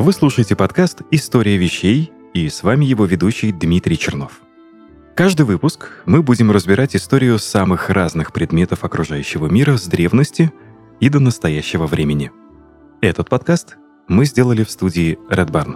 Вы слушаете подкаст «История вещей» и с вами его ведущий Дмитрий Чернов. Каждый выпуск мы будем разбирать историю самых разных предметов окружающего мира с древности и до настоящего времени. Этот подкаст мы сделали в студии Red Barn.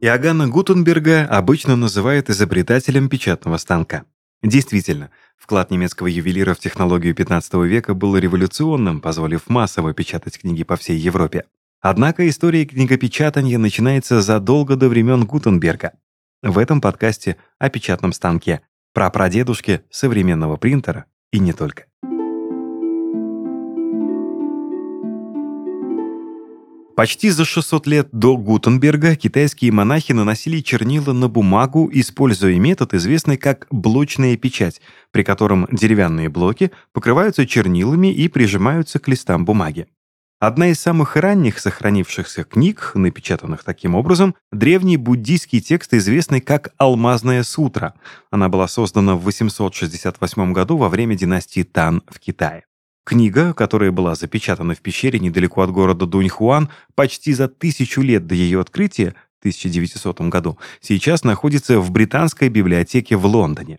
Иоганна Гутенберга обычно называют изобретателем печатного станка. Действительно, вклад немецкого ювелира в технологию 15 века был революционным, позволив массово печатать книги по всей Европе. Однако история книгопечатания начинается задолго до времен Гутенберга. В этом подкасте о печатном станке, про прадедушке современного принтера и не только. Почти за 600 лет до Гутенберга китайские монахи наносили чернила на бумагу, используя метод, известный как блочная печать, при котором деревянные блоки покрываются чернилами и прижимаются к листам бумаги. Одна из самых ранних сохранившихся книг, напечатанных таким образом, древний буддийский текст, известный как «Алмазная сутра». Она была создана в 868 году во время династии Тан в Китае. Книга, которая была запечатана в пещере недалеко от города Дуньхуан почти за тысячу лет до ее открытия, в 1900 году, сейчас находится в Британской библиотеке в Лондоне.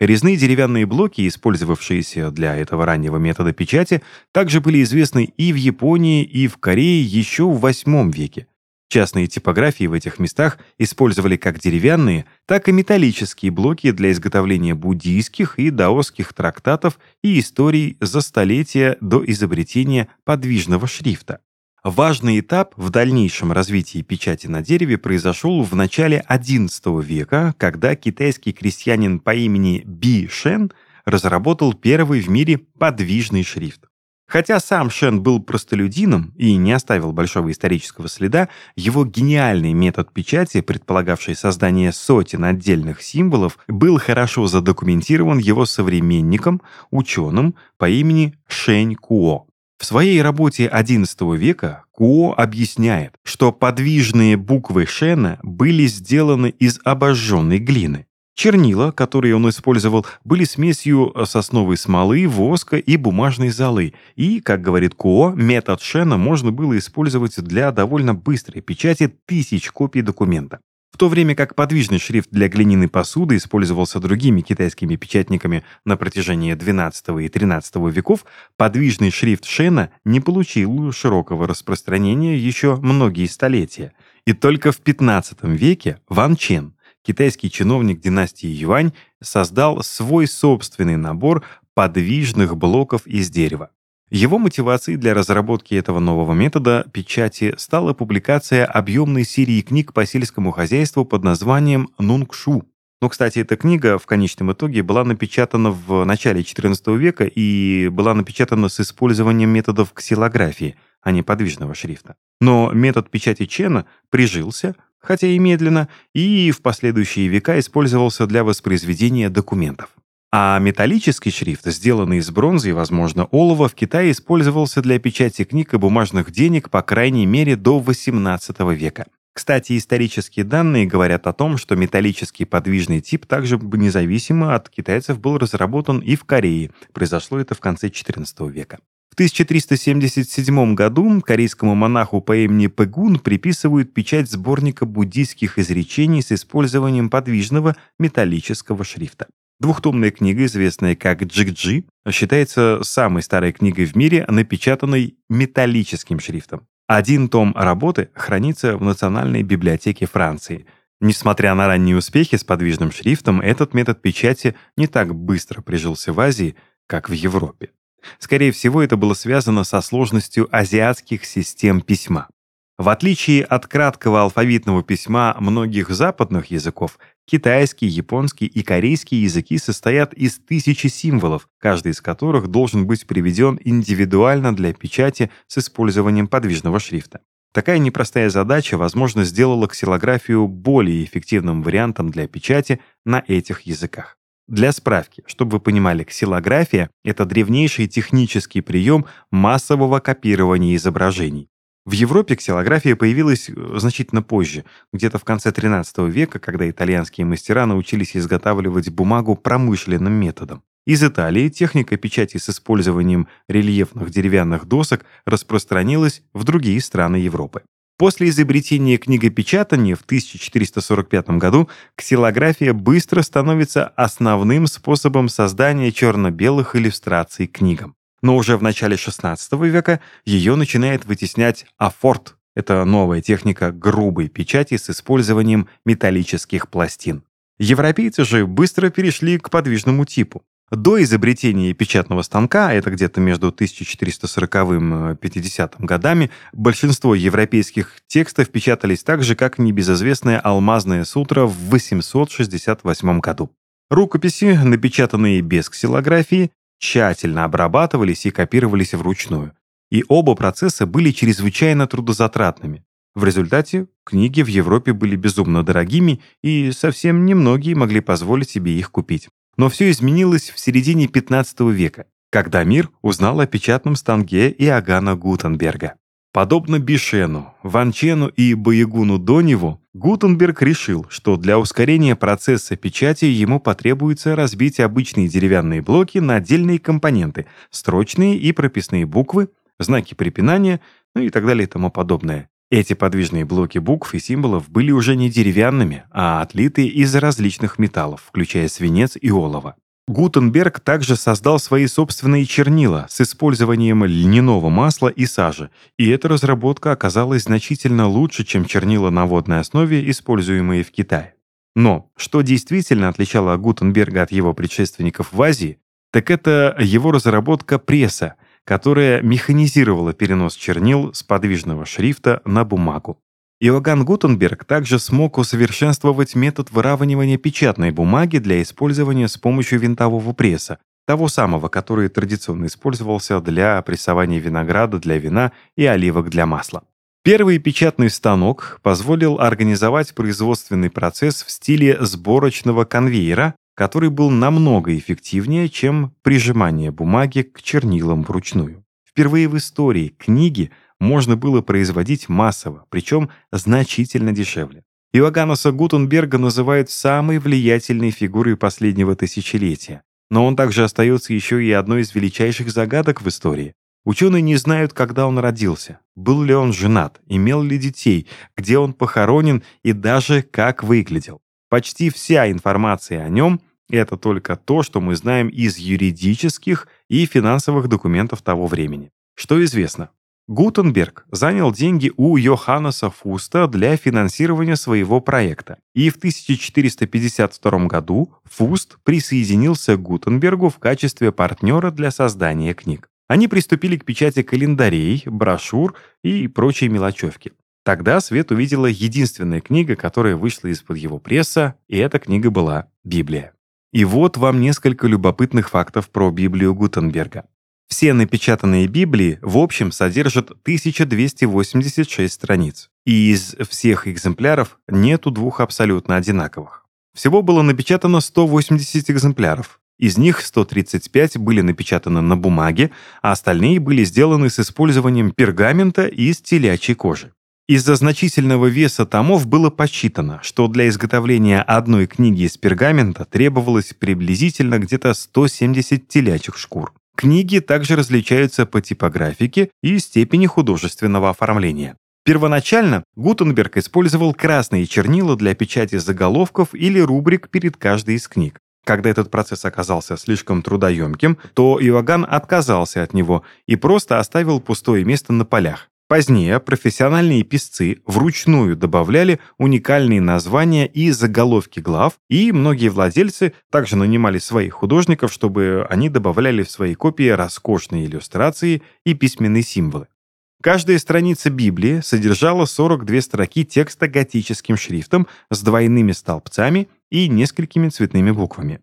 Резные деревянные блоки, использовавшиеся для этого раннего метода печати, также были известны и в Японии, и в Корее еще в VIII веке. Частные типографии в этих местах использовали как деревянные, так и металлические блоки для изготовления буддийских и даосских трактатов и историй за столетия до изобретения подвижного шрифта. Важный этап в дальнейшем развитии печати на дереве произошел в начале XI века, когда китайский крестьянин по имени Би Шен разработал первый в мире подвижный шрифт. Хотя сам Шен был простолюдином и не оставил большого исторического следа, его гениальный метод печати, предполагавший создание сотен отдельных символов, был хорошо задокументирован его современником, ученым по имени Шэнь Куо. В своей работе XI века Куо объясняет, что подвижные буквы Шена были сделаны из обожженной глины. Чернила, которые он использовал, были смесью сосновой смолы, воска и бумажной золы. И, как говорит Куо, метод Шена можно было использовать для довольно быстрой печати тысяч копий документа. В то время как подвижный шрифт для глиняной посуды использовался другими китайскими печатниками на протяжении XII и XIII веков, подвижный шрифт Шена не получил широкого распространения еще многие столетия. И только в XV веке Ван Чен китайский чиновник династии Юань создал свой собственный набор подвижных блоков из дерева. Его мотивацией для разработки этого нового метода печати стала публикация объемной серии книг по сельскому хозяйству под названием «Нунгшу». Ну, кстати, эта книга в конечном итоге была напечатана в начале XIV века и была напечатана с использованием методов ксилографии, а не подвижного шрифта. Но метод печати Чена прижился, хотя и медленно, и в последующие века использовался для воспроизведения документов. А металлический шрифт, сделанный из бронзы и, возможно, олова, в Китае использовался для печати книг и бумажных денег по крайней мере до XVIII века. Кстати, исторические данные говорят о том, что металлический подвижный тип также независимо от китайцев был разработан и в Корее. Произошло это в конце XIV века. В 1377 году корейскому монаху по имени Пэгун приписывают печать сборника буддийских изречений с использованием подвижного металлического шрифта. Двухтомная книга, известная как Джикджи, считается самой старой книгой в мире, напечатанной металлическим шрифтом. Один том работы хранится в Национальной библиотеке Франции. Несмотря на ранние успехи с подвижным шрифтом, этот метод печати не так быстро прижился в Азии, как в Европе. Скорее всего, это было связано со сложностью азиатских систем письма. В отличие от краткого алфавитного письма многих западных языков, китайский, японский и корейский языки состоят из тысячи символов, каждый из которых должен быть приведен индивидуально для печати с использованием подвижного шрифта. Такая непростая задача, возможно, сделала ксилографию более эффективным вариантом для печати на этих языках. Для справки, чтобы вы понимали, ксилография — это древнейший технический прием массового копирования изображений. В Европе ксилография появилась э, значительно позже, где-то в конце XIII века, когда итальянские мастера научились изготавливать бумагу промышленным методом. Из Италии техника печати с использованием рельефных деревянных досок распространилась в другие страны Европы. После изобретения книгопечатания в 1445 году ксилография быстро становится основным способом создания черно-белых иллюстраций книгам. Но уже в начале XVI века ее начинает вытеснять афорт. Это новая техника грубой печати с использованием металлических пластин. Европейцы же быстро перешли к подвижному типу. До изобретения печатного станка, это где-то между 1440 и 50 годами, большинство европейских текстов печатались так же, как небезызвестная алмазная сутра в 868 году. Рукописи, напечатанные без ксилографии, тщательно обрабатывались и копировались вручную. И оба процесса были чрезвычайно трудозатратными. В результате книги в Европе были безумно дорогими, и совсем немногие могли позволить себе их купить. Но все изменилось в середине 15 века, когда мир узнал о печатном станке Иоганна Гутенберга. Подобно Бишену, Ванчену и Боягуну Доневу, Гутенберг решил, что для ускорения процесса печати ему потребуется разбить обычные деревянные блоки на отдельные компоненты, строчные и прописные буквы, знаки препинания, ну и так далее и тому подобное. Эти подвижные блоки букв и символов были уже не деревянными, а отлитые из различных металлов, включая свинец и олово. Гутенберг также создал свои собственные чернила с использованием льняного масла и сажи, и эта разработка оказалась значительно лучше, чем чернила на водной основе, используемые в Китае. Но что действительно отличало Гутенберга от его предшественников в Азии, так это его разработка пресса, которая механизировала перенос чернил с подвижного шрифта на бумагу. Иоганн Гутенберг также смог усовершенствовать метод выравнивания печатной бумаги для использования с помощью винтового пресса, того самого, который традиционно использовался для прессования винограда для вина и оливок для масла. Первый печатный станок позволил организовать производственный процесс в стиле сборочного конвейера, который был намного эффективнее, чем прижимание бумаги к чернилам вручную. Впервые в истории книги можно было производить массово, причем значительно дешевле. Иоганнеса Гутенберга называют самой влиятельной фигурой последнего тысячелетия, но он также остается еще и одной из величайших загадок в истории. Ученые не знают, когда он родился, был ли он женат, имел ли детей, где он похоронен и даже как выглядел. Почти вся информация о нем — это только то, что мы знаем из юридических и финансовых документов того времени. Что известно? Гутенберг занял деньги у Йоханнеса Фуста для финансирования своего проекта, и в 1452 году Фуст присоединился к Гутенбергу в качестве партнера для создания книг. Они приступили к печати календарей, брошюр и прочей мелочевки. Тогда свет увидела единственная книга, которая вышла из-под его пресса, и эта книга была Библия. И вот вам несколько любопытных фактов про Библию Гутенберга. Все напечатанные Библии в общем содержат 1286 страниц, и из всех экземпляров нету двух абсолютно одинаковых. Всего было напечатано 180 экземпляров. Из них 135 были напечатаны на бумаге, а остальные были сделаны с использованием пергамента из телячьей кожи. Из-за значительного веса томов было подсчитано, что для изготовления одной книги из пергамента требовалось приблизительно где-то 170 телячьих шкур. Книги также различаются по типографике и степени художественного оформления. Первоначально Гутенберг использовал красные чернила для печати заголовков или рубрик перед каждой из книг. Когда этот процесс оказался слишком трудоемким, то Иоганн отказался от него и просто оставил пустое место на полях. Позднее профессиональные писцы вручную добавляли уникальные названия и заголовки глав, и многие владельцы также нанимали своих художников, чтобы они добавляли в свои копии роскошные иллюстрации и письменные символы. Каждая страница Библии содержала 42 строки текста готическим шрифтом с двойными столбцами и несколькими цветными буквами.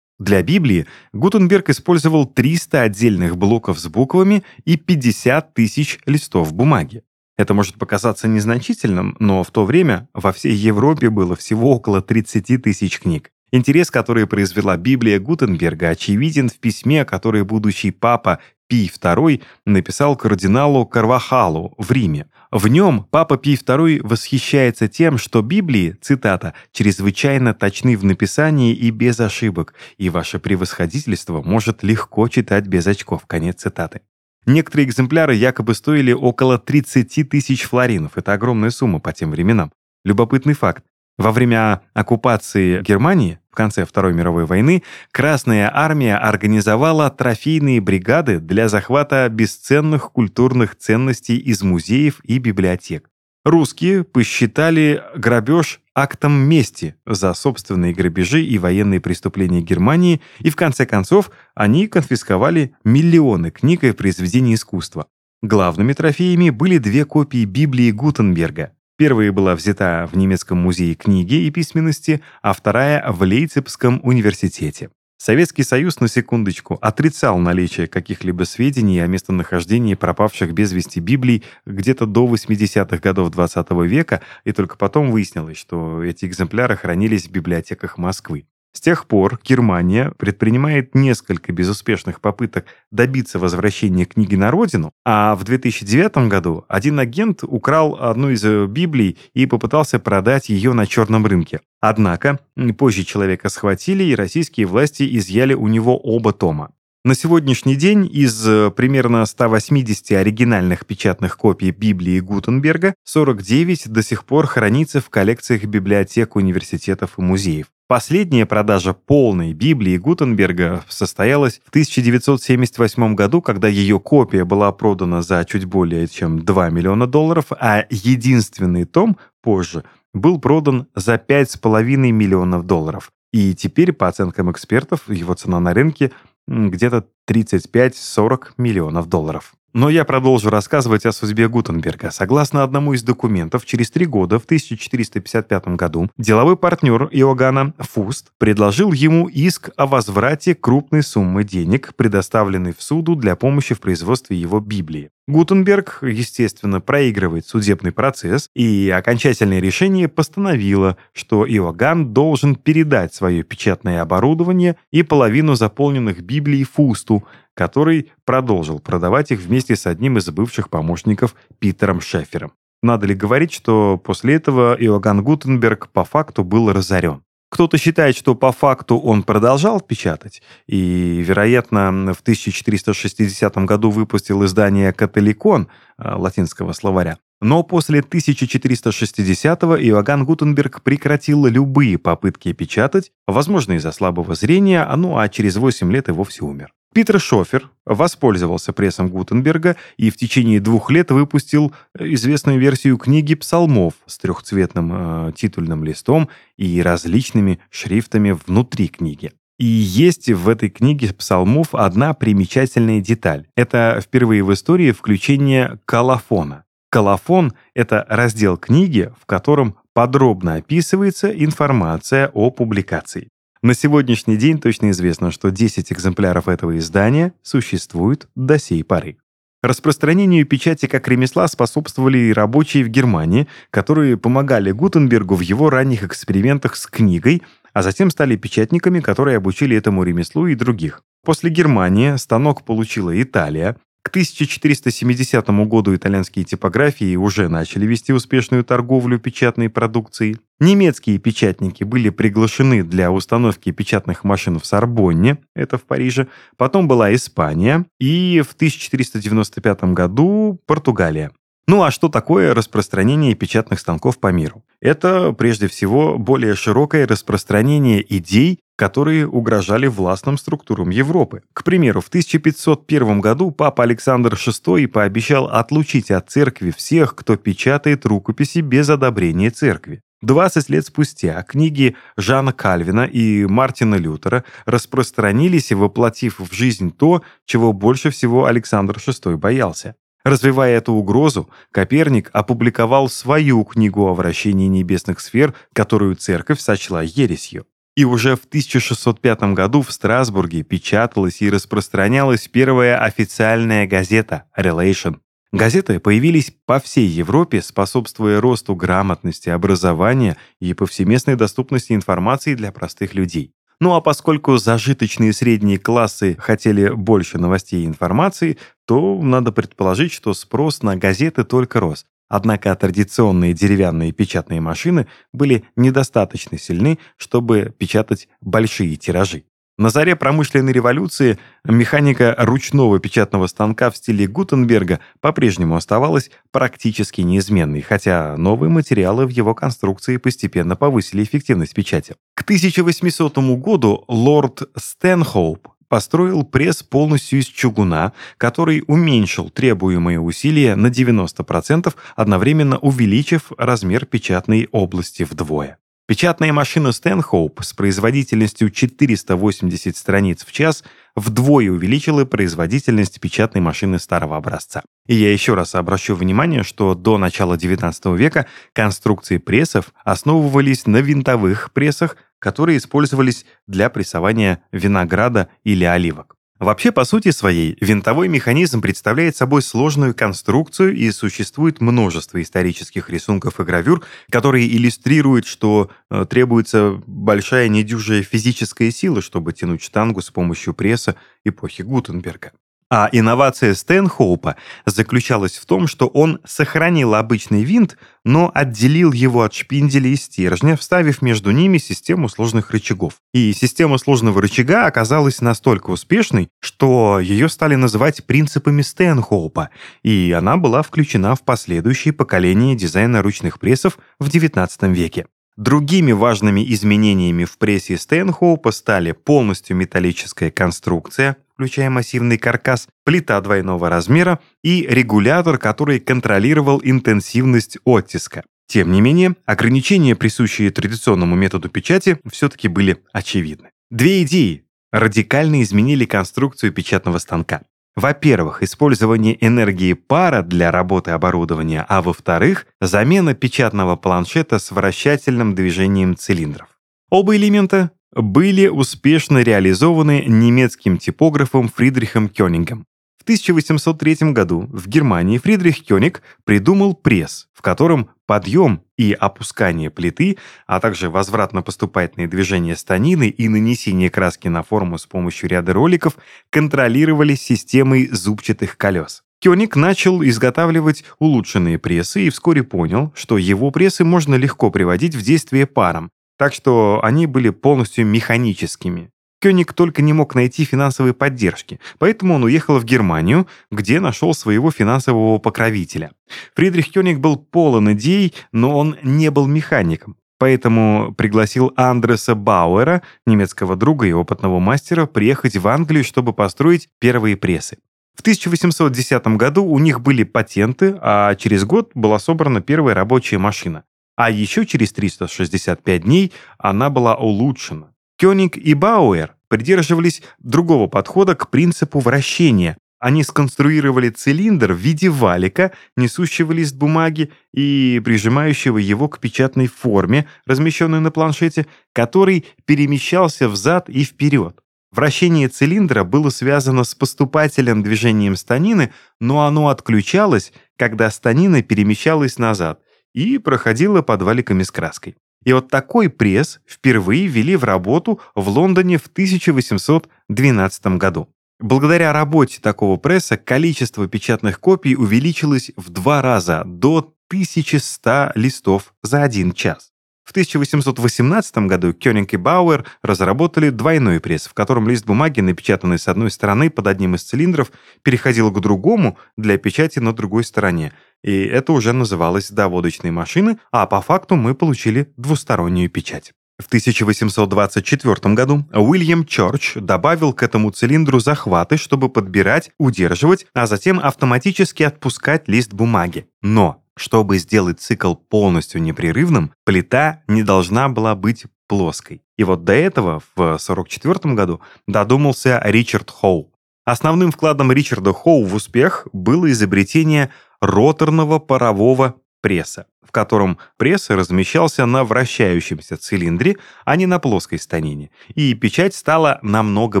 Для Библии Гутенберг использовал 300 отдельных блоков с буквами и 50 тысяч листов бумаги. Это может показаться незначительным, но в то время во всей Европе было всего около 30 тысяч книг. Интерес, который произвела Библия Гутенберга, очевиден в письме, которое будущий папа Пий II написал кардиналу Карвахалу в Риме В нем Папа Пий II восхищается тем, что Библии, цитата, «чрезвычайно точны в написании и без ошибок, и ваше превосходительство может легко читать без очков». Конец цитаты. Некоторые экземпляры якобы стоили около 30 тысяч флоринов. Это огромная сумма по тем временам. Любопытный факт. Во время оккупации Германии в конце Второй мировой войны Красная армия организовала трофейные бригады для захвата бесценных культурных ценностей из музеев и библиотек. Русские посчитали грабеж актом мести за собственные грабежи и военные преступления Германии, и в конце концов они конфисковали миллионы книг и произведений искусства. Главными трофеями были две копии Библии Гутенберга, Первая была взята в немецком музее книги и письменности, а вторая — в Лейпцигском университете. Советский Союз, на секундочку, отрицал наличие каких-либо сведений о местонахождении пропавших без вести Библий где-то до 80-х годов XX века, и только потом выяснилось, что эти экземпляры хранились в библиотеках Москвы. С тех пор Германия предпринимает несколько безуспешных попыток добиться возвращения книги на родину, а в 2009 году один агент украл одну из э, Библий и попытался продать ее на черном рынке. Однако позже человека схватили, и российские власти изъяли у него оба тома. На сегодняшний день из э, примерно 180 оригинальных печатных копий Библии Гутенберга 49 до сих пор хранится в коллекциях библиотек университетов и музеев. Последняя продажа полной Библии Гутенберга состоялась в 1978 году, когда ее копия была продана за чуть более чем 2 миллиона долларов, а единственный том позже был продан за 5,5 миллионов долларов. И теперь, по оценкам экспертов, его цена на рынке где-то 35-40 миллионов долларов. Но я продолжу рассказывать о судьбе Гутенберга. Согласно одному из документов, через три года, в 1455 году, деловой партнер Иоганна Фуст предложил ему иск о возврате крупной суммы денег, предоставленной в суду для помощи в производстве его Библии. Гутенберг, естественно, проигрывает судебный процесс, и окончательное решение постановило, что Иоганн должен передать свое печатное оборудование и половину заполненных Библий Фусту, который продолжил продавать их вместе с одним из бывших помощников Питером Шефером. Надо ли говорить, что после этого Иоганн Гутенберг по факту был разорен? Кто-то считает, что по факту он продолжал печатать, и, вероятно, в 1460 году выпустил издание «Католикон» э, латинского словаря. Но после 1460-го Иоганн Гутенберг прекратил любые попытки печатать, возможно, из-за слабого зрения, ну а через 8 лет и вовсе умер. Питер Шофер воспользовался прессом Гутенберга и в течение двух лет выпустил известную версию книги псалмов с трехцветным э, титульным листом и различными шрифтами внутри книги. И есть в этой книге псалмов одна примечательная деталь. Это впервые в истории включение колофона. Колофон — это раздел книги, в котором подробно описывается информация о публикации. На сегодняшний день точно известно, что 10 экземпляров этого издания существуют до сей поры. Распространению печати как ремесла способствовали и рабочие в Германии, которые помогали Гутенбергу в его ранних экспериментах с книгой, а затем стали печатниками, которые обучили этому ремеслу и других. После Германии станок получила Италия, к 1470 году итальянские типографии уже начали вести успешную торговлю печатной продукцией. Немецкие печатники были приглашены для установки печатных машин в Сорбонне, это в Париже. Потом была Испания и в 1495 году Португалия. Ну а что такое распространение печатных станков по миру? Это, прежде всего, более широкое распространение идей, которые угрожали властным структурам Европы. К примеру, в 1501 году папа Александр VI пообещал отлучить от церкви всех, кто печатает рукописи без одобрения церкви. 20 лет спустя книги Жана Кальвина и Мартина Лютера распространились, воплотив в жизнь то, чего больше всего Александр VI боялся. Развивая эту угрозу, Коперник опубликовал свою книгу о вращении небесных сфер, которую церковь сочла ересью. И уже в 1605 году в Страсбурге печаталась и распространялась первая официальная газета «Relation». Газеты появились по всей Европе, способствуя росту грамотности, образования и повсеместной доступности информации для простых людей. Ну а поскольку зажиточные средние классы хотели больше новостей и информации, то надо предположить, что спрос на газеты только рос. Однако традиционные деревянные печатные машины были недостаточно сильны, чтобы печатать большие тиражи. На заре промышленной революции механика ручного печатного станка в стиле Гутенберга по-прежнему оставалась практически неизменной, хотя новые материалы в его конструкции постепенно повысили эффективность печати. К 1800 году лорд Стэнхоуп построил пресс полностью из чугуна, который уменьшил требуемые усилия на 90%, одновременно увеличив размер печатной области вдвое. Печатная машина Stanhope с производительностью 480 страниц в час вдвое увеличила производительность печатной машины старого образца. И я еще раз обращу внимание, что до начала XIX века конструкции прессов основывались на винтовых прессах, которые использовались для прессования винограда или оливок. Вообще, по сути своей, винтовой механизм представляет собой сложную конструкцию и существует множество исторических рисунков и гравюр, которые иллюстрируют, что э, требуется большая недюжая физическая сила, чтобы тянуть штангу с помощью пресса эпохи Гутенберга. А инновация Стэнхоупа заключалась в том, что он сохранил обычный винт, но отделил его от шпинделя и стержня, вставив между ними систему сложных рычагов. И система сложного рычага оказалась настолько успешной, что ее стали называть принципами Стэнхоупа, и она была включена в последующие поколения дизайна ручных прессов в XIX веке. Другими важными изменениями в прессе Стэнхоупа стали полностью металлическая конструкция, включая массивный каркас, плита двойного размера и регулятор, который контролировал интенсивность оттиска. Тем не менее, ограничения, присущие традиционному методу печати, все-таки были очевидны. Две идеи радикально изменили конструкцию печатного станка. Во-первых, использование энергии пара для работы оборудования, а во-вторых, замена печатного планшета с вращательным движением цилиндров. Оба элемента были успешно реализованы немецким типографом Фридрихом Кёнигом. В 1803 году в Германии Фридрих Кёниг придумал пресс, в котором подъем и опускание плиты, а также возвратно-поступательные движения станины и нанесение краски на форму с помощью ряда роликов контролировались системой зубчатых колес. Кёник начал изготавливать улучшенные прессы и вскоре понял, что его прессы можно легко приводить в действие паром, так что они были полностью механическими. Кёник только не мог найти финансовой поддержки, поэтому он уехал в Германию, где нашел своего финансового покровителя. Фридрих Кёник был полон идей, но он не был механиком. Поэтому пригласил Андреса Бауэра, немецкого друга и опытного мастера, приехать в Англию, чтобы построить первые прессы. В 1810 году у них были патенты, а через год была собрана первая рабочая машина. А еще через 365 дней она была улучшена. Кёниг и Бауэр придерживались другого подхода к принципу вращения. Они сконструировали цилиндр в виде валика, несущего лист бумаги и прижимающего его к печатной форме, размещенной на планшете, который перемещался взад и вперед. Вращение цилиндра было связано с поступательным движением станины, но оно отключалось, когда станина перемещалась назад и проходила под валиками с краской. И вот такой пресс впервые ввели в работу в Лондоне в 1812 году. Благодаря работе такого пресса количество печатных копий увеличилось в два раза до 1100 листов за один час. В 1818 году Кёнинг и Бауэр разработали двойной пресс, в котором лист бумаги, напечатанный с одной стороны под одним из цилиндров, переходил к другому для печати на другой стороне. И это уже называлось доводочной машиной, а по факту мы получили двустороннюю печать. В 1824 году Уильям Чорч добавил к этому цилиндру захваты, чтобы подбирать, удерживать, а затем автоматически отпускать лист бумаги. Но чтобы сделать цикл полностью непрерывным, плита не должна была быть плоской. И вот до этого, в 1944 году, додумался Ричард Хоу. Основным вкладом Ричарда Хоу в успех было изобретение роторного парового пресса, в котором пресс размещался на вращающемся цилиндре, а не на плоской станине, и печать стала намного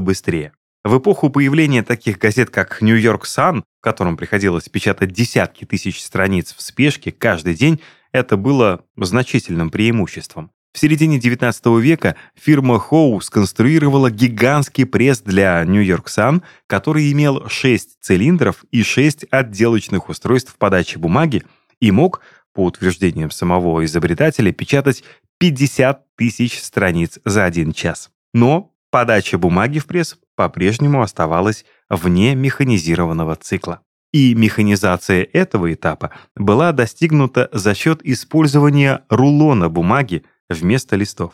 быстрее. В эпоху появления таких газет, как New York Sun, в котором приходилось печатать десятки тысяч страниц в спешке каждый день, это было значительным преимуществом. В середине XIX века фирма Howe сконструировала гигантский пресс для New York Sun, который имел 6 цилиндров и 6 отделочных устройств подачи бумаги и мог, по утверждениям самого изобретателя, печатать 50 тысяч страниц за один час. Но подача бумаги в пресс по-прежнему оставалась вне механизированного цикла. И механизация этого этапа была достигнута за счет использования рулона бумаги вместо листов.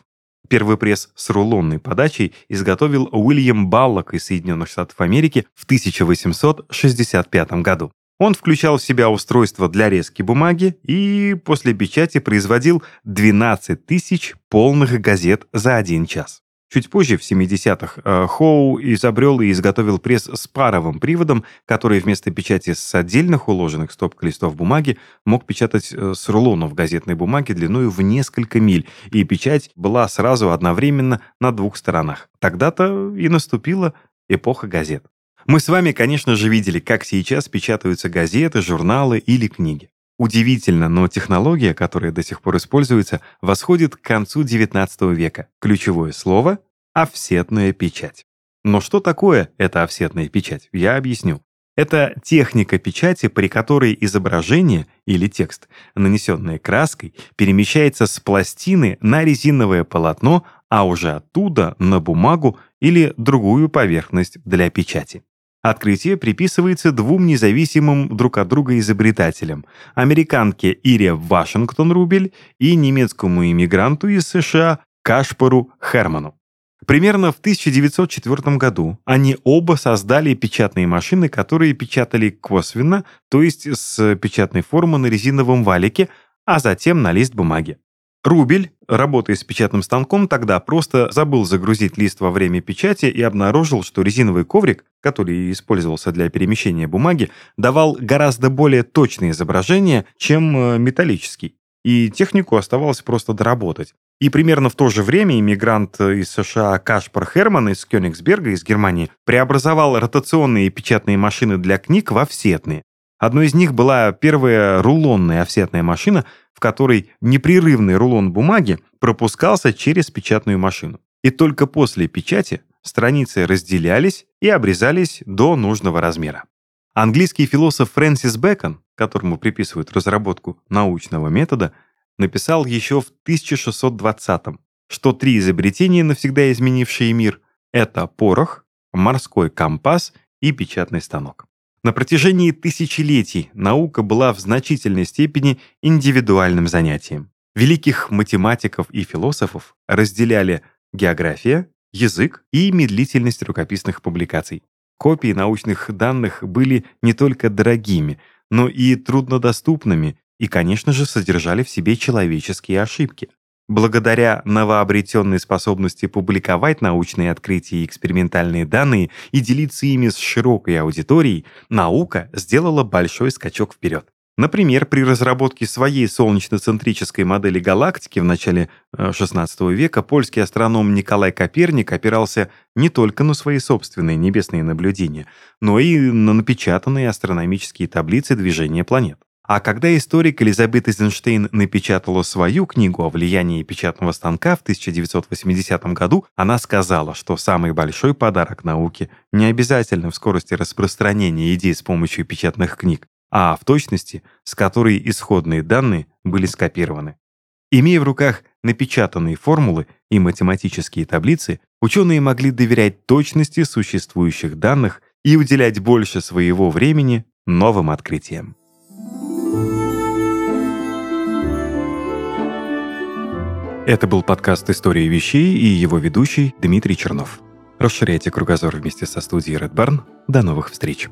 Первый пресс с рулонной подачей изготовил Уильям Баллок из Соединенных Штатов Америки в 1865 году. Он включал в себя устройство для резки бумаги и после печати производил 12 тысяч полных газет за один час. Чуть позже, в 70-х, э, Хоу изобрел и изготовил пресс с паровым приводом, который вместо печати с отдельных уложенных стопок листов бумаги мог печатать э, с рулонов газетной бумаги длиной в несколько миль, и печать была сразу одновременно на двух сторонах. Тогда-то и наступила эпоха газет. Мы с вами, конечно же, видели, как сейчас печатаются газеты, журналы или книги. Удивительно, но технология, которая до сих пор используется, восходит к концу XIX века. Ключевое слово — офсетная печать. Но что такое эта офсетная печать? Я объясню. Это техника печати, при которой изображение или текст, нанесенное краской, перемещается с пластины на резиновое полотно, а уже оттуда на бумагу или другую поверхность для печати. Открытие приписывается двум независимым друг от друга изобретателям – американке Ире Вашингтон Рубель и немецкому иммигранту из США Кашпару Херману. Примерно в 1904 году они оба создали печатные машины, которые печатали косвенно, то есть с печатной формы на резиновом валике, а затем на лист бумаги. Рубель, работая с печатным станком, тогда просто забыл загрузить лист во время печати и обнаружил, что резиновый коврик, который использовался для перемещения бумаги, давал гораздо более точные изображения, чем э, металлический. И технику оставалось просто доработать. И примерно в то же время иммигрант из США Кашпар Херман из Кёнигсберга, из Германии, преобразовал ротационные печатные машины для книг в офсетные. Одной из них была первая рулонная офсетная машина, в которой непрерывный рулон бумаги пропускался через печатную машину. И только после печати страницы разделялись и обрезались до нужного размера. Английский философ Фрэнсис Бэкон, которому приписывают разработку научного метода, написал еще в 1620-м, что три изобретения, навсегда изменившие мир, это порох, морской компас и печатный станок. На протяжении тысячелетий наука была в значительной степени индивидуальным занятием. Великих математиков и философов разделяли география, язык и медлительность рукописных публикаций. Копии научных данных были не только дорогими, но и труднодоступными и, конечно же, содержали в себе человеческие ошибки. Благодаря новообретенной способности публиковать научные открытия и экспериментальные данные и делиться ими с широкой аудиторией, наука сделала большой скачок вперед. Например, при разработке своей солнечно-центрической модели галактики в начале XVI э, века польский астроном Николай Коперник опирался не только на свои собственные небесные наблюдения, но и на напечатанные астрономические таблицы движения планет. А когда историк Элизабет Эйзенштейн напечатала свою книгу о влиянии печатного станка в 1980 году, она сказала, что самый большой подарок науке не обязательно в скорости распространения идей с помощью печатных книг, а в точности, с которой исходные данные были скопированы. Имея в руках напечатанные формулы и математические таблицы, ученые могли доверять точности существующих данных и уделять больше своего времени новым открытиям. Это был подкаст «Истории вещей» и его ведущий Дмитрий Чернов. Расширяйте кругозор вместе со студией Red Barn. До новых встреч!